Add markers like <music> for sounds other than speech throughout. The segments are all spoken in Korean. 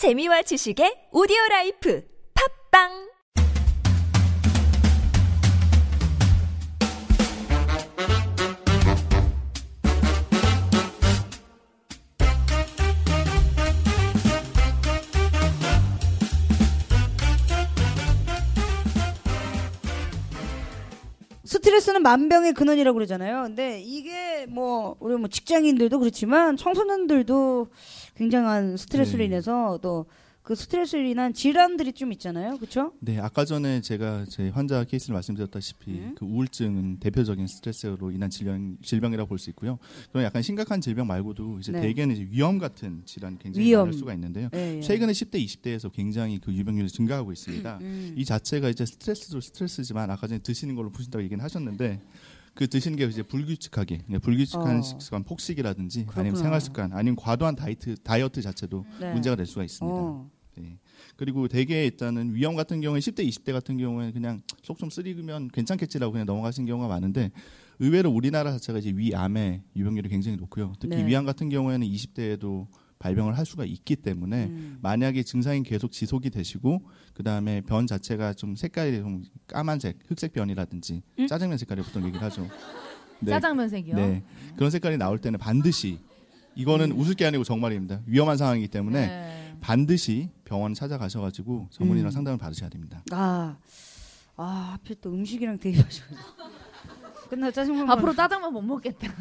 재미와 지식의 오디오 라이프. 팟빵 스트레스는 만병의 근원이라고 그러잖아요. 근데 이게 뭐 우리 뭐 직장인들도 그렇지만 청소년들도 굉장한 스트레스로 네. 인해서 또 그 스트레스로 인한 질환들이 좀 있잖아요. 그렇죠? 네, 아까 전에 제가 제 환자 케이스를 말씀드렸다시피 음. 그 우울증은 대표적인 스트레스로 인한 질병, 질병이라고 볼 수 있고요. 그런 약간 심각한 질병 말고도 이제 네. 대개는 이제 위험 같은 질환 굉장히 위험. 많을 수가 있는데요. 예, 예. 최근에 10대, 20대에서 굉장히 그 유병률이 증가하고 있습니다. 음. 이 자체가 이제 스트레스도 스트레스지만 아까 전에 드시는 걸로 푸신다고 얘기는 하셨는데 그 드시는 게 이제 불규칙하게 그러니까 불규칙한 어. 식습관, 폭식이라든지 그렇구나. 아니면 생활 습관, 아니면 과도한 다이어트 다이어트 자체도 네. 문제가 될 수가 있습니다. 어. 네. 그리고 대개 일단은 위험 같은 경우에 10대, 20대 같은 경우에는 그냥 속 좀 쓰리면 괜찮겠지라고 그냥 넘어가신 경우가 많은데 의외로 우리나라 자체가 이제 위암의 유병률이 굉장히 높고요. 특히 네. 위암 같은 경우에는 20대에도 발병을 할 수가 있기 때문에 음. 만약에 증상이 계속 지속이 되시고 그 다음에 변 자체가 좀 색깔이 좀 까만색, 흑색 변이라든지 음? 짜장면 색깔이 보통 얘기를 하죠. 네. <laughs> 짜장면색이요. 네. 그런 색깔이 나올 때는 반드시 이거는 웃을 게 아니고 정말입니다. 위험한 상황이기 때문에 네. 반드시 병원 찾아가셔가지고 전문의랑 음. 상담을 받으셔야 됩니다. 아, 아 하필 또 음식이랑 대입하셔. <laughs> 끝나 짜증만. 앞으로 짜장면 못 먹겠다.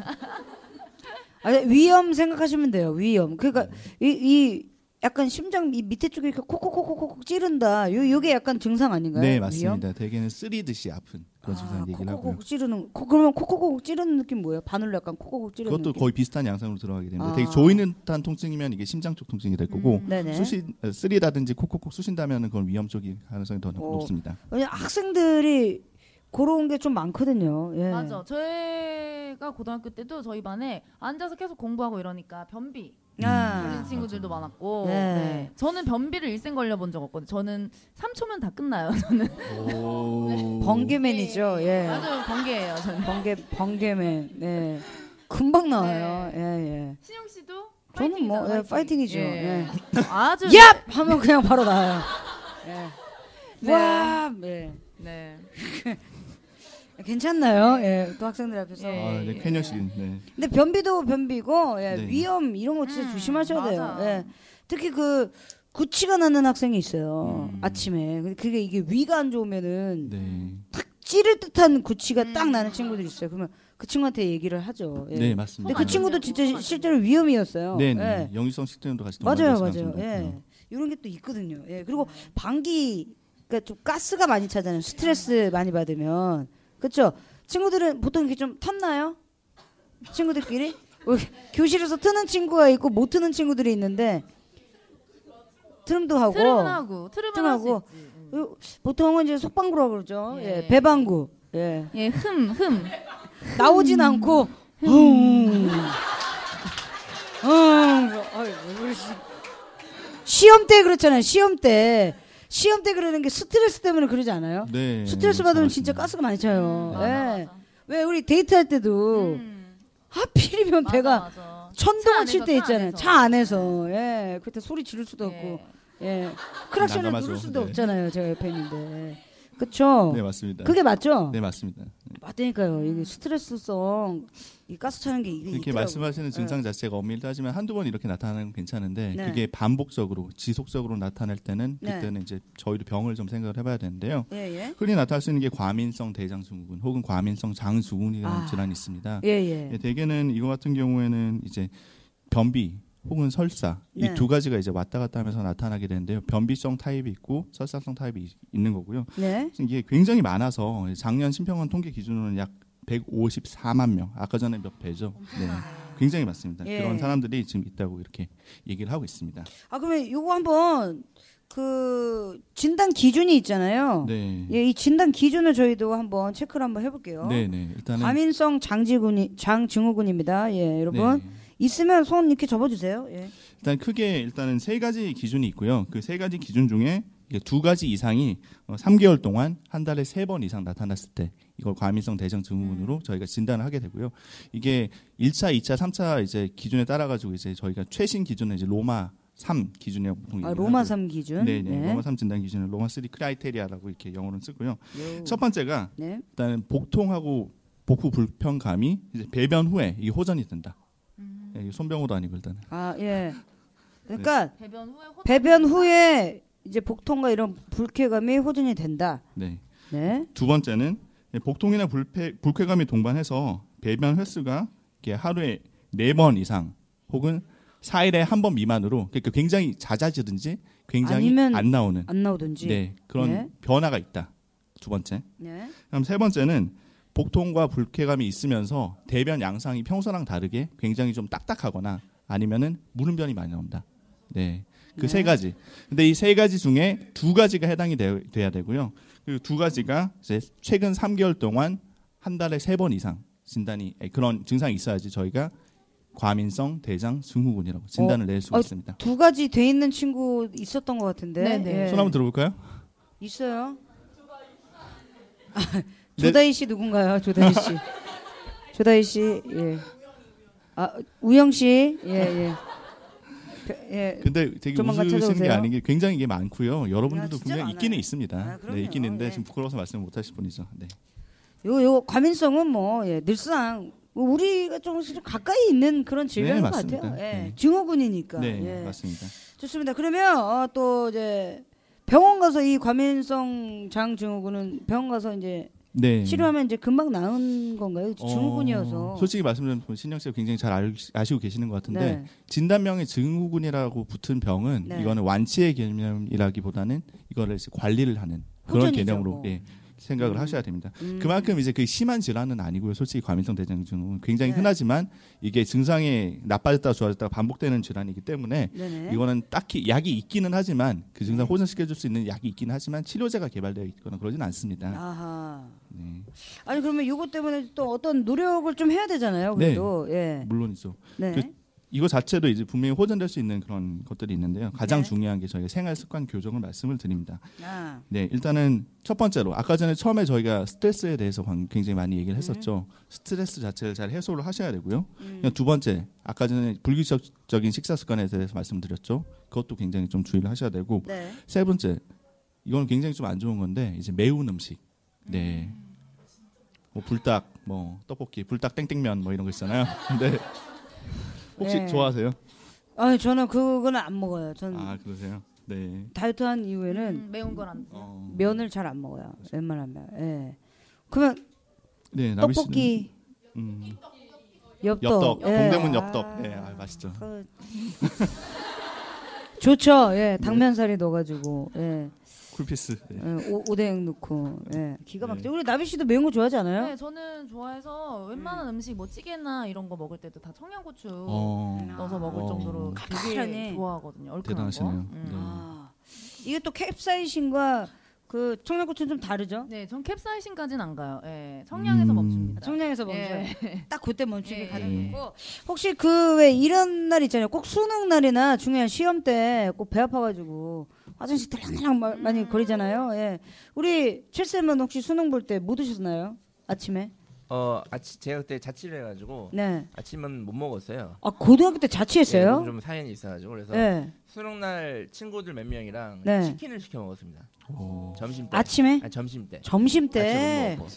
아, 위험 생각하시면 돼요. 위험. 그러니까 이, 이 약간 심장 이 밑에 쪽에 이렇게 콕콕콕콕콕 찌른다. 요 요게 약간 증상 아닌가요? 네, 위험? 맞습니다. 대개는 쓰리듯이 아픈 그런 증상 아, 얘기를 하고요. 콕콕콕 찌르는 코, 그러면 콕콕콕 찌르는 느낌 뭐예요? 바늘로 약간 콕콕콕 찌르는 그것도 느낌? 거의 비슷한 양상으로 들어가게 됩니다. 아. 되게 조이는 듯한 통증이면 이게 심장 쪽 통증이 될 거고 음. 네네. 쑤시 어, 쓰리다든지 콕콕콕 쑤신다면 그건 위험 쪽이 가능성이 더 어. 높습니다. 왜냐 학생들이 그런 게 좀 많거든요. 예. 맞아. 저희가 고등학교 때도 저희 반에 앉아서 계속 공부하고 이러니까 변비 아. 걸린 친구들도 많았고. 네. 네. 저는 변비를 일생 걸려본 적 없거든요. 저는 3초면 다 끝나요. <laughs> 저는. 오. 번개맨이죠. 예. 맞아요. 번개예요. 저는. 번개 번개맨. 네. 금방 나와요. 예, 예. 신영 씨도 저는 뭐 파이팅이잖아요, 예, 파이팅이죠. 예. 아주 <laughs> 얍 하면 그냥 바로 나와요. 예. 네. 와, 네. 네. 괜찮나요? 예, 또 학생들 앞에서. 예. 아, 네, 쾌녀식. 네. 근데 변비도 변비고 예, 네. 위험 이런 거 진짜 음, 조심하셔야 돼요. 맞아. 예. 특히 그 구취가 나는 학생이 있어요. 음. 아침에. 근데 그게 이게 위가 안 좋으면은 네. 찌를 듯한 구취가 음. 딱 나는 친구들이 있어요. 그러면 그 친구한테 얘기를 하죠. 예. 네, 맞습니다. 근데 그 친구도 진짜 시- 실제로 위험이었어요. 네, 예. 네. 영유성 식도염도 같이 맞아요, 맞아요. 예. 있고요. 이런 게 또 있거든요. 예. 그리고 방기, 그러니까 좀 가스가 많이 차잖아요. 스트레스 많이 받으면. 그렇죠? 친구들은 보통 이렇게 좀 텄나요? 친구들끼리? 뭐 교실에서 트는 친구가 있고 못 트는 친구들이 있는데 트름도 하고 트름은 하고 트름은 트름하고. 음. 요- 보통은 이제 속방구라고 그러죠. 예. 예. 배방구. 예. 예, 흠, 흠. 나오진 않고 음. 음. 그러시- 시험 때 그렇잖아요. 시험 때 시험 때 그러는 게 스트레스 때문에 그러지 않아요? 네. 스트레스 받으면. 진짜 가스가 많이 차요. 음, 예. 맞아. 왜 우리 데이트할 때도 음. 하필이면 맞아, 배가 맞아. 천둥을 차칠때 있잖아요. 차 안에서. 예. 그때 소리 지를 수도 없고. 예. 예. 크락션을. 누를 수도 네. 없잖아요. 제가 옆에 있는데. 그쵸? 네, 맞습니다. 그게 맞죠? 네, 맞습니다. 맞다니까요. 이게 스트레스성 이 가스 차는 게 이게 이렇게 있더라고요. 말씀하시는 증상 자체가 엄밀하지만 한두 번 이렇게 나타나는 건 괜찮은데 네. 그게 반복적으로 지속적으로 나타날 때는 네. 그때는 이제 저희도 병을 좀 생각을 해봐야 되는데요. 예, 예. 흔히 나타날 수 있는 게 과민성 대장증후군 혹은 과민성 장증후군이라는 아. 질환이 있습니다. 예, 예. 예, 대개는 이거 같은 경우에는 이제 변비 혹은 설사 네. 이두 가지가 이제 왔다 갔다 하면서 나타나게 되는데요. 변비성 타입이 있고 설사성 타입이 있- 있는 거고요. 네. 이게 굉장히 많아서 작년 심평원 통계 기준으로는 약 154만 명. 아까 전에 몇 배죠. 네. 굉장히 많습니다. 예. 그런 사람들이 지금 있다고 이렇게 얘기를 하고 있습니다. 아 그러면 요거 한번 그 진단 기준이 있잖아요. 네. 예, 이 진단 기준을 저희도 한번 체크를 한번 해볼게요. 네, 네. 일단은 과민성 장지군이 장증후군입니다. 예, 여러분 네. 있으면 손 이렇게 접어주세요. 예. 일단 크게 일단은 세 가지 기준이 있고요. 그 세 가지 기준 중에 두 가지 이상이 어, 3개월 동안 한 달에 세 번 이상 나타났을 때 이걸 과민성 대장 증후군으로 음. 저희가 진단을 하게 되고요. 이게 1차, 2차, 3차 이제 기준에 따라 가지고 이제 저희가 최신 기준은 이제 로마 3 기준이라고 보통 아, 로마 하고요. 3 기준. 네, 네. 로마 3 진단 기준을 로마 3 criteria라고 이렇게 영어로는 쓰고요. 요. 첫 번째가 네. 일단 복통하고 복부 불편감이 이제 배변 후에 이게 호전이 된다. 예, 손병호도 아니고 일단. 아, 예. 그러니까 배변 후에 호... 배변 후에 이제 복통과 이런 불쾌감이 호전이 된다. 네. 네. 두 번째는 복통이나 불쾌, 불쾌감이 동반해서 배변 횟수가 이렇게 하루에 네 번 이상 혹은 4일에 한 번 미만으로 그러니까 굉장히 잦아지든지 굉장히 아니면 안 나오는 안 나오든지. 네, 그런 네. 변화가 있다. 두 번째. 네. 그럼 세 번째는 복통과 불쾌감이 있으면서 대변 양상이 평소랑 다르게 굉장히 좀 딱딱하거나 아니면은 무름변이 많이 나온다. 네. 그세 네. 가지. 근데 이 세 가지 중에 두 가지가 해당이 되, 돼야 되고요. 그두 가지가 이제 최근 3개월 동안 한 달에 세 번 이상 진단이 에, 그런 증상이 있어야지 저희가 과민성 대장 증후군이라고 진단을 낼 수가 어, 있습니다. 두 가지 돼 있는 친구 있었던 것 같은데. 네, 네. 예. 손 한번 들어볼까요? 있어요. <laughs> 네. 조다희 씨 누군가요? 조다희 씨. <laughs> 조다희 씨. 예. 아 우영 씨. 예 예. <laughs> 배- 예. 근데 되게 웃으시는 게. 아닌 게 굉장히 이게 많고요. 야, 여러분들도 진짜 분명히 있기는 많아요. 있습니다. 아. 네, 있긴 있는데 예. 지금 부끄러워서 말씀을 못 하실 분이죠. 네. 요, 요 과민성은 뭐 예, 늘상 우리가 조금씩 좀 가까이 있는 그런 질병인 네, 것. 같아요. 예. 네. 증후군이니까. 네, 예. 맞습니다. 좋습니다. 그러면 어, 또 이제 병원 가서 이 과민성 장 증후군은 병원 가서 이제 네. 치료하면 이제 금방 나은 건가요? 증후군이어서. 어, 솔직히 말씀드리면 신영 씨가 굉장히 잘 알, 아시고 계시는 것 같은데 네. 진단명에 증후군이라고 붙은 병은 네. 이거는 완치의 개념이라기보다는 이거를 이제 관리를 하는 그런 호전이죠, 개념으로 뭐. 예, 생각을 음. 하셔야 됩니다. 음. 그만큼 이제 그 심한 질환은 아니고요. 솔직히 과민성 대장 증후군 굉장히 네. 흔하지만 이게 증상이 나빠졌다가 좋아졌다가 반복되는 질환이기 때문에 네네. 이거는 딱히 약이 있기는 하지만 그 증상 호전시켜줄 수 있는 약이 있기는 하지만 치료제가 개발되어 있거나 그러진 않습니다. 아하. 네. 아니 그러면 이것 때문에 또 어떤 노력을 좀 해야 되잖아요. 그래도 예. 물론이죠. 네. 그 이거 자체도 이제 분명히 호전될 수 있는 그런 것들이 있는데요. 가장 네. 중요한 게 저희가 생활 습관 교정을 말씀을 드립니다. 아. 네, 일단은 첫 번째로 아까 전에 처음에 저희가 스트레스에 대해서 관- 굉장히 많이 얘기를 했었죠. 스트레스 자체를 잘 해소를 하셔야 되고요. 음. 두 번째, 아까 전에 불규칙적인 식사 습관에 대해서 말씀드렸죠. 그것도 굉장히 좀 주의를 하셔야 되고 네. 세 번째, 이건 굉장히 좀 안 좋은 건데 이제 매운 음식. 네. 뭐 불닭, 뭐 떡볶이, 불닭 땡땡면 뭐 이런 거 있잖아요. 근데 <laughs> 혹시 네. 좋아하세요? 아니 저는 그거는 안 먹어요. 전아 그러세요? 네. 다이어트 한 이후에는 음, 매운 걸안 드세요? 어, 면을 잘 안 먹어요. 웬만하면. 예. 그러면 네, 나비 씨는, 떡볶이, 음, 엽떡, 엽떡, 예. 동대문 아, 엽떡. 네, 아, 맛있죠. 그- <laughs> 좋죠. 예, 당면살이 넣어가지고, 예, 쿨피스. 네. 예, 오, 오뎅 넣고, 예, 기가 네. 막히죠. 우리 나비 씨도 매운 거 좋아하지 않아요? 네, 저는 좋아해서 웬만한 음. 식뭐 찌개나 이런 거 먹을 때도 다 청양고추 어, 넣어서 먹을 어. 정도로 되게 칼칼하네. 좋아하거든요. 얼큰한 대단하시네요. 거. 음. 네. 아, 이게 또 캡사이신과 그 청양고추는 좀 다르죠? 네, 전 캡사이신까지는 안 가요. 예, 청량에서 음. 멈춥니다. 청량에서 멈춰요. 예. 딱 그때 멈추게 예. 가는 거고. 혹시 그 왜 이런 날 있잖아요. 꼭 수능 날이나 중요한 시험 때 꼭 배 아파가지고 화장실 들랑들랑 마- 많이 거리잖아요. 예. 우리 칠쌤은 혹시 수능 볼때뭐 드셨나요? 아침에? 어 아침 제가 그때 자취를 해가지고 네. 아침은 못 먹었어요. 아 고등학교 때 예, 자취했어요? 좀 사연이 있어가지고 그래서 네. 수능 날 친구들 몇 명이랑 네. 치킨을 시켜 먹었습니다. 오. 점심 때. 아침에? 아니, 점심 때. 점심 아침 때. 못 먹고.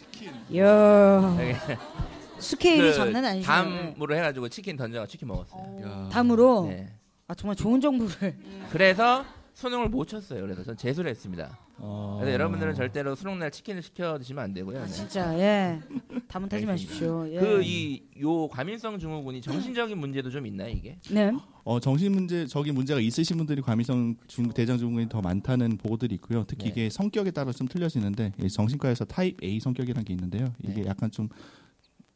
이야. 되게 <laughs> 스케일이 그 장난 아니시네요. 담으로 해가지고 치킨 던져 치킨 먹었어요. 어. 야. 담으로. 네. 아 정말 좋은 정보를. 그래서 수능을 못 쳤어요. 그래서 전 재수를 했습니다. 어. 그래서 여러분들은 절대로 수능 날 치킨을 시켜 드시면 안 되고요. 아 네. 진짜 예. 담은 타지 알겠습니다. 마십시오. 예. 그이 요 과민성 증후군이 정신적인 문제도 좀 있나요 이게? 네. 어, 정신 문제, 저기 문제가 있으신 분들이 과민성 중, 대장 증후군이 더 많다는 보고들이 있고요. 특히 네. 이게 성격에 따라 좀 틀려지는데 이 정신과에서 타입 A 성격이라는 게 있는데요. 이게 네. 약간 좀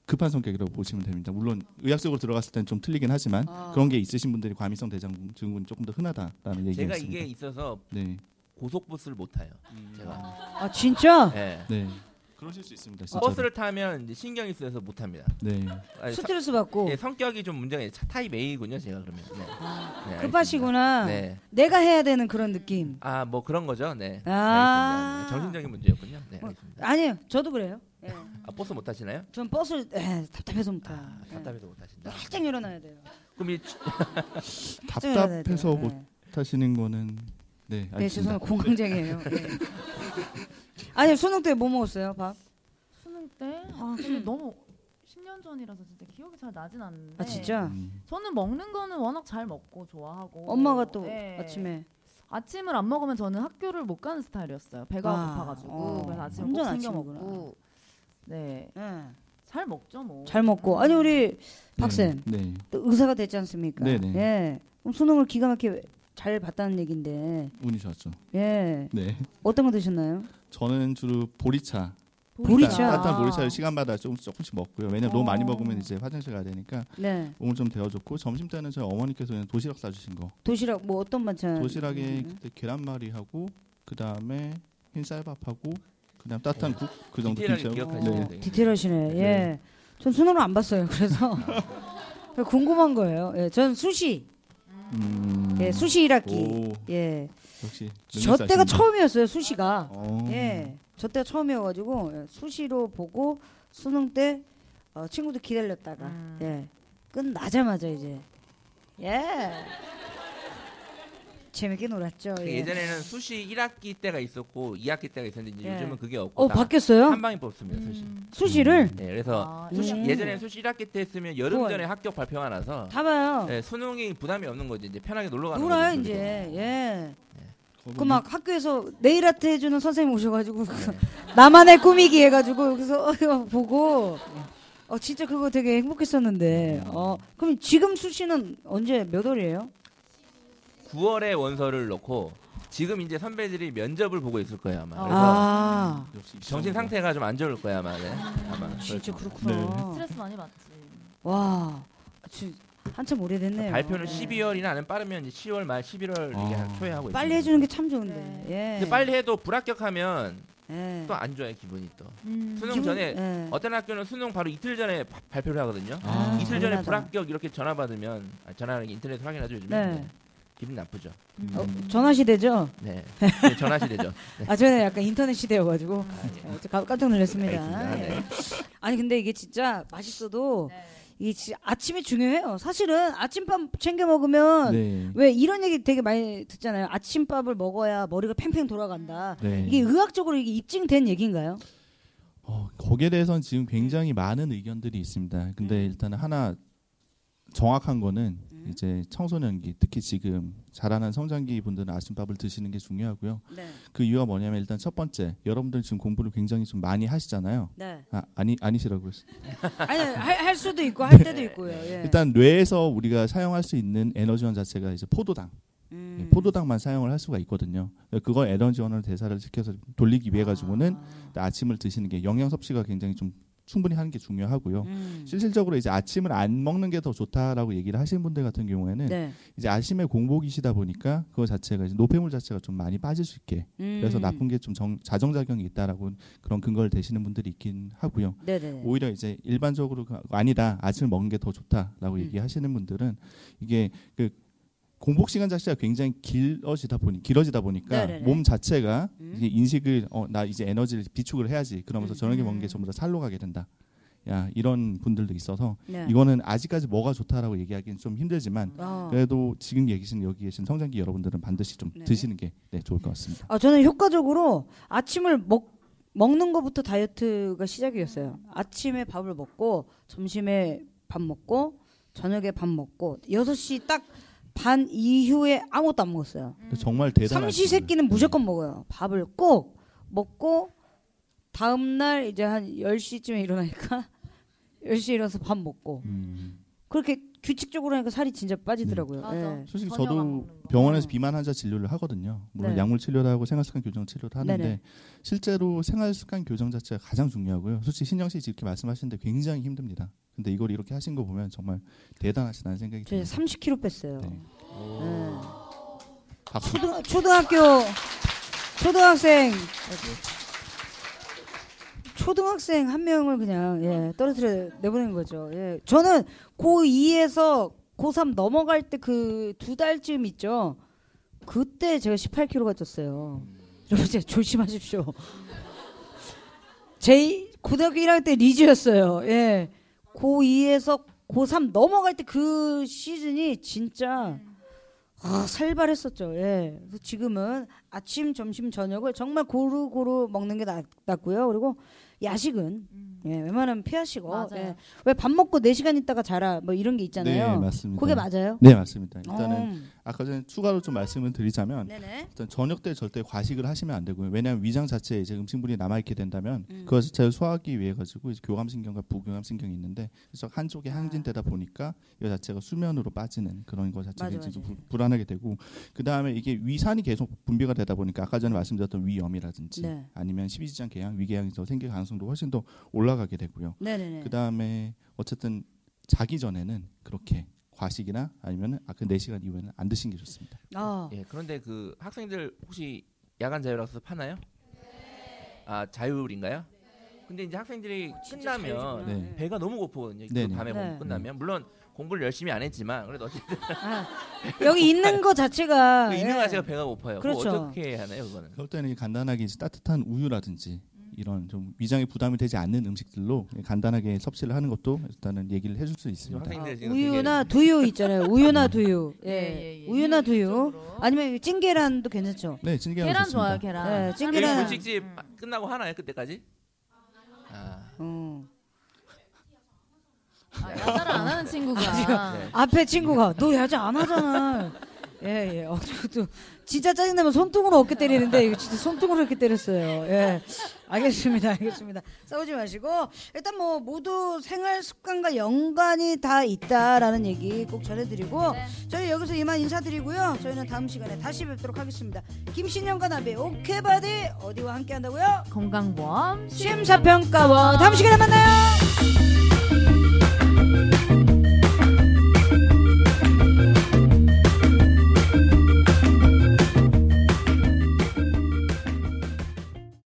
급한 성격이라고 보시면 됩니다. 물론 의학적으로 들어갔을 때는 좀 틀리긴 하지만 아. 그런 게 있으신 분들이 과민성 대장 증후군이 조금 더 흔하다라는 얘기가 제가 있습니다. 이게 있어서 네. 고속버스를 못 타요. 음. 제가. 아 진짜? 네. 네. 그러실 수 있습니다. 진짜. 버스를 타면 이제 신경이 쓰여서 못 합니다. 네. 아니, 서- 스트레스 받고 예, 성격이 좀 문제가 있- 차 타입 A군요, 제가 그러면. 네. 네, 급하시구나. 알겠습니다. 네. 내가 해야 되는 그런 느낌. 아, 뭐 그런 거죠. 네. 아. 알겠습니다. 네, 정신적인 문제였군요. 네, 뭐, 알겠습니다. 아니요, 저도 그래요. 예. 아, 버스 못 타시나요? 전 버스를 에, 답답해서 못 타요. 아, 예. 답답해서 못 타신다. 살짝 일어나야 돼요. 그럼 이. <laughs> 답답해서 못 예. 하시는 거는 네, 네, 알겠습니다. 죄송합니다. 공황장애예요. <laughs> 네. 아니 수능 때 뭐 먹었어요? 밥? 수능 때? 아 근데 너무 10년 전이라서 진짜 기억이 잘 나진 않는데. 아 진짜? 음, 저는 먹는 거는 워낙 잘 먹고 좋아하고. 엄마가 또 네. 아침에 아침을 안 먹으면 저는 학교를 못 가는 스타일이었어요. 배가 아, 고파가지고 어. 그래서 아침을 꼭 챙겨. 먹고. 네, 예. 잘 먹죠 뭐. 잘 먹고 아니 우리 박쌤 네. 네. 또 의사가 됐지 않습니까? 네네. 예. 그럼 수능을 기가 막히게 잘 봤다는 얘긴데 운이 좋았죠. 예 네. 어떤 거 드셨나요? 저는 주로 보리차. 보리차. 따뜻한 보리차를 시간마다 조금씩 조금씩 먹고요. 왜냐면 너무 많이 어. 먹으면 이제 화장실 가야 되니까 네 몸을 좀 데워줬고 점심 때는 저희 어머니께서 그냥 도시락 싸주신 거. 도시락 뭐 어떤 반찬? 도시락에 음. 그때 계란말이하고 그 다음에 흰 쌀밥하고 그다음 따뜻한 국 그 정도 디테일하게 김치하고. 기억하시네. 어, 네. 디테일하시네. 네. 예. 전 수능을 안 봤어요. 그래서 <laughs> 궁금한 거예요. 예. 전 수시. 음. 예, 수시 1학기. 오, 예. 역시. 저 때가. 처음이었어요. 수시가. 어. 예. 저 때가 처음이어가지고 예, 수시로 보고 수능 때 어, 친구들 기다렸다가 음. 예. 끝나자마자 이제 예. 재밌게 놀았죠. 그 예. 예전에는 수시 1학기 때가 있었고 2학기 때가 있었는데 이제 예. 요즘은 그게 없고 어 다 바뀌었어요? 한 방에 뽑습니다 수시. 음. 수시를 네, 그래서 아, 수시, 음. 예전에는 수시 1학기 때 했으면 여름. 전에 합격 발표가 나서 다 봐요. 네, 수능이 부담이 없는 거지 이제 편하게 놀러 가는 놀아요 거죠, 이제. 예. 거기 그막 학교에서 네일 아트 해주는 선생님 오셔가지고 그 네. <laughs> 나만의 꾸미기 해가지고 여기서 <laughs> 어, 보고 어 진짜 그거 되게 행복했었는데 어 그럼 지금 수시는 언제 몇 월이에요? 9월에 원서를 넣고 지금 이제 선배들이 면접을 보고 있을 거예요 아마. 그래서 아 정신 상태가 좀 안 좋을 거야 아마. 네. 아마. 진짜 그렇구나. 스트레스 많이 받지. 와 지, 한참 오래됐네요. 발표는 네. 12월이나 아니면 빠르면 이제 10월 말 11월 이게 아. 초에 하고 빨리. 해주는 게 참 좋은데. 네. 예. 근데 빨리 해도 불합격하면 예. 또안 좋아요 기분이 또. 음. 수능 기분- 전에 예. 어떤 학교는 수능 바로 이틀 전에 바- 발표를 하거든요. 아. 이틀 전에 당연하다. 불합격 이렇게 전화 받으면 아, 전화는 인터넷 확인하죠 요즘에. 네. 네. 기분 나쁘죠. 어, 전화 시대죠. 네. 네, 전화 시대죠. 아 저는 약간 인터넷 시대여가지고 아, 어, 저 가- 깜짝 놀랐습니다. 예. 네. 아니 근데 이게 진짜 맛있어도 네. 이게 진짜 아침이 중요해요. 사실은 아침밥 챙겨 먹으면 네. 왜 이런 얘기 되게 많이 듣잖아요. 아침밥을 먹어야 머리가 팽팽 돌아간다. 네. 이게 의학적으로 이게 입증된 얘기인가요? 어, 거기에 대해서는 지금 굉장히 많은 의견들이 있습니다. 근데 일단 하나 정확한 거는 음. 이제 청소년기, 특히 지금 자라난 성장기 분들은 아침밥을 드시는 게 중요하고요. 네. 그 이유가 뭐냐면 일단 첫 번째, 여러분들 지금 공부를 굉장히 좀 많이 하시잖아요. 네. 아, 아니 아니시라고 그랬어요. <laughs> 아니 할, 할 수도 있고 할 때도 있고요. 예. 일단 뇌에서 우리가 사용할 수 있는 에너지원 자체가 이제 포도당, 음. 예, 포도당만 사용을 할 수가 있거든요. 그걸 에너지원으로 대사를 시켜서 돌리기 위해 가지고는 아. 아침을 드시는 게 영양 섭취가 굉장히 좀 충분히 하는 게 중요하고요. 음. 실질적으로 이제 아침을 안 먹는 게 더 좋다라고 얘기를 하시는 분들 같은 경우에는 네. 이제 아침에 공복이시다 보니까 그거 자체가 이제 노폐물 자체가 좀 많이 빠질 수 있게 그래서 음. 나쁜 게 좀 자정작용이 있다라고 그런 근거를 대시는 분들이 있긴 하고요. 네네. 오히려 이제 일반적으로 그- 아니다 아침을 먹는 게 더 좋다라고 음. 얘기하시는 분들은 이게 그 공복 시간 자체가 굉장히 길어지다 보니 길어지다 보니까 네네네. 몸 자체가 음. 인식을 어 나 이제 에너지를 비축을 해야지 그러면서 음. 저녁에 먹는 게 음. 전부 다 살로 가게 된다. 야 이런 분들도 있어서 네. 이거는 아직까지 뭐가 좋다라고 얘기하기는 좀 힘들지만 어. 그래도 지금 계신 여기 계신 성장기 여러분들은 반드시 좀 네. 드시는 게 네, 좋을 것 같습니다. 아, 저는 효과적으로 아침을 먹, 먹는 것부터 다이어트가 시작이었어요. 아침에 밥을 먹고, 점심에 밥 먹고, 저녁에 밥 먹고, 6시 딱 반 이후에 아무것도 안 먹었어요. 정말 대단한 삼시 세끼는 무조건 먹어요. 밥을 꼭 먹고, 다음 날 이제 한 10시쯤에 일어나니까, <laughs> 10시에 일어나서 밥 먹고. 음. 그렇게 규칙적으로 하니까 살이 진짜 빠지더라고요. 맞아. 예. 솔직히 저녁 안 저도 먹는 거. 병원에서 어. 비만 환자 진료를 하거든요. 물론 네. 약물 치료도 하고 생활 습관 교정 치료도 하는데 네네. 실제로 생활 습관 교정 자체가 가장 중요하고요. 솔직히 신영 씨 이렇게 말씀하시는데 굉장히 힘듭니다. 근데 이걸 이렇게 하신 거 보면 정말 대단하시다는 생각이 저 듭니다. 30kg 뺐어요. 네. 예. 박수. 초등, 초등학교 초등학생 초등학생 한 명을 그냥 예, 떨어뜨려 내보낸 거죠. 예. 저는 고2에서 고3 넘어갈 때 그 두 달쯤 있죠. 그때 제가 18kg가 쪘어요. 여러분 진짜 조심하십시오. 제 고등학교 1학년 때 리즈였어요. 예. 고2에서 고3 넘어갈 때 그 시즌이 진짜 아, 살발했었죠. 예. 그래서 지금은 아침, 점심, 저녁을 정말 고루고루 먹는 게 낫, 낫고요. 그리고 야식은 예, 웬만하면 피하시고. 예. 왜밥 먹고 4 시간 있다가 자라 뭐 이런 게 있잖아요. 네, 맞습니다. 그게 맞아요? 네, 맞습니다. 일단은 음. 아까 전에 추가로 좀 말씀을 드리자면 네네. 일단 저녁 때 절대 과식을 하시면 안 되고요. 왜냐하면 위장 자체에 이제 음식물이 남아 있게 된다면 음. 그것 자체를 소화하기 위해 가지고 교감신경과 부교감신경이 있는데 그래서 한쪽에 항진되다 보니까 이 자체가 수면으로 빠지는 그런 것 자체가 맞아, 이제 맞아. 불- 불안하게 되고 그 다음에 이게 위산이 계속 분비가 되다 보니까 아까 전에 말씀드렸던 위염이라든지 네. 아니면 십이지장 궤양, 위궤양이 더 생길 가능성도 훨씬 더 올라 가게 되고요. 네네네. 그 다음에 어쨌든 자기 전에는 그렇게 과식이나 아니면 아까 4시간 이후에는 안 드시는 게 좋습니다. 아, 예, 그런데 그 학생들 혹시 야간 자율학습 하나요? 아 자율인가요? 근데 이제 학생들이 끝나면 네. 배가 너무 고프거든요. 그 네네. 밤에 네. 공부 끝나면 물론 공부를 열심히 안 했지만 그래도 어쨌든 아, <laughs> 여기 있는 거 자체가 그 있는 예. 가지가 배가 고파요. 그렇죠. 어떻게 하나요, 그거는? 그럴 때는 간단하게 이제 따뜻한 우유라든지 이런 좀 위장에 부담이 되지 않는 음식들로 간단하게 섭취를 하는 것도 일단은 얘기를 해줄 수 있습니다. 아, 지금 우유나 두유 있잖아요. 우유나 두유. <laughs> 예. 예, 예, 예. 우유나 두유. 아니면 찐계란도 괜찮죠. 네, 찐계란 계란 좋습니다. 좋아요, 계란. 네, 찐계란. 분식집 끝나고 하나요 그때까지? 아, 어. 아, 야자를 안 하는 친구가 네. 앞에 친구가 너 야자 안 하잖아. 예, 예. 어, 또 진짜 짜증나면 손등으로 어깨 때리는데 이거 진짜 손등으로 이렇게 때렸어요. 예. 알겠습니다. 알겠습니다. 싸우지 마시고 일단 뭐 모두 생활 습관과 연관이 다 있다라는 얘기 꼭 전해드리고 네. 저희 여기서 이만 인사드리고요. 저희는 다음 시간에 다시 뵙도록 하겠습니다. 김신영과 나비 오케바디 어디와 함께 한다고요? 건강보험 심사평가원 다음 시간에 만나요.